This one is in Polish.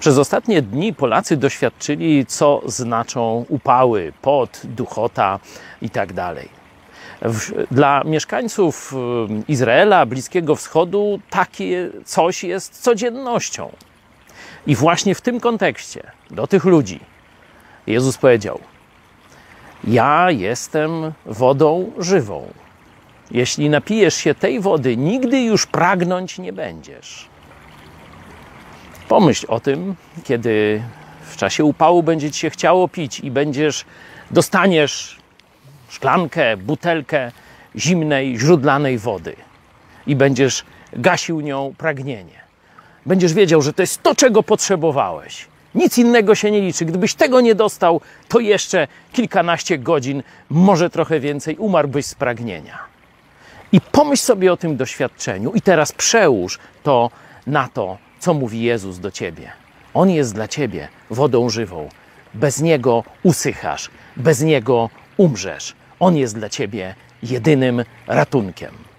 Przez ostatnie dni Polacy doświadczyli, co znaczą upały, pot, duchota itd. Dla mieszkańców y, Izraela, Bliskiego Wschodu, takie coś jest codziennością. I właśnie w tym kontekście do tych ludzi Jezus powiedział: Ja jestem wodą żywą. Jeśli napijesz się tej wody, nigdy już pragnąć nie będziesz. Pomyśl o tym, kiedy w czasie upału będzie ci się chciało pić i będziesz, dostaniesz szklankę, butelkę zimnej, źródlanej wody i będziesz gasił nią pragnienie. Będziesz wiedział, że to jest to, czego potrzebowałeś. Nic innego się nie liczy. Gdybyś tego nie dostał, to jeszcze kilkanaście godzin, może trochę więcej, umarłbyś z pragnienia. I pomyśl sobie o tym doświadczeniu i teraz przełóż to na to, co mówi Jezus do ciebie. On jest dla ciebie wodą żywą. Bez niego usychasz, bez niego umrzesz. On jest dla ciebie jedynym ratunkiem.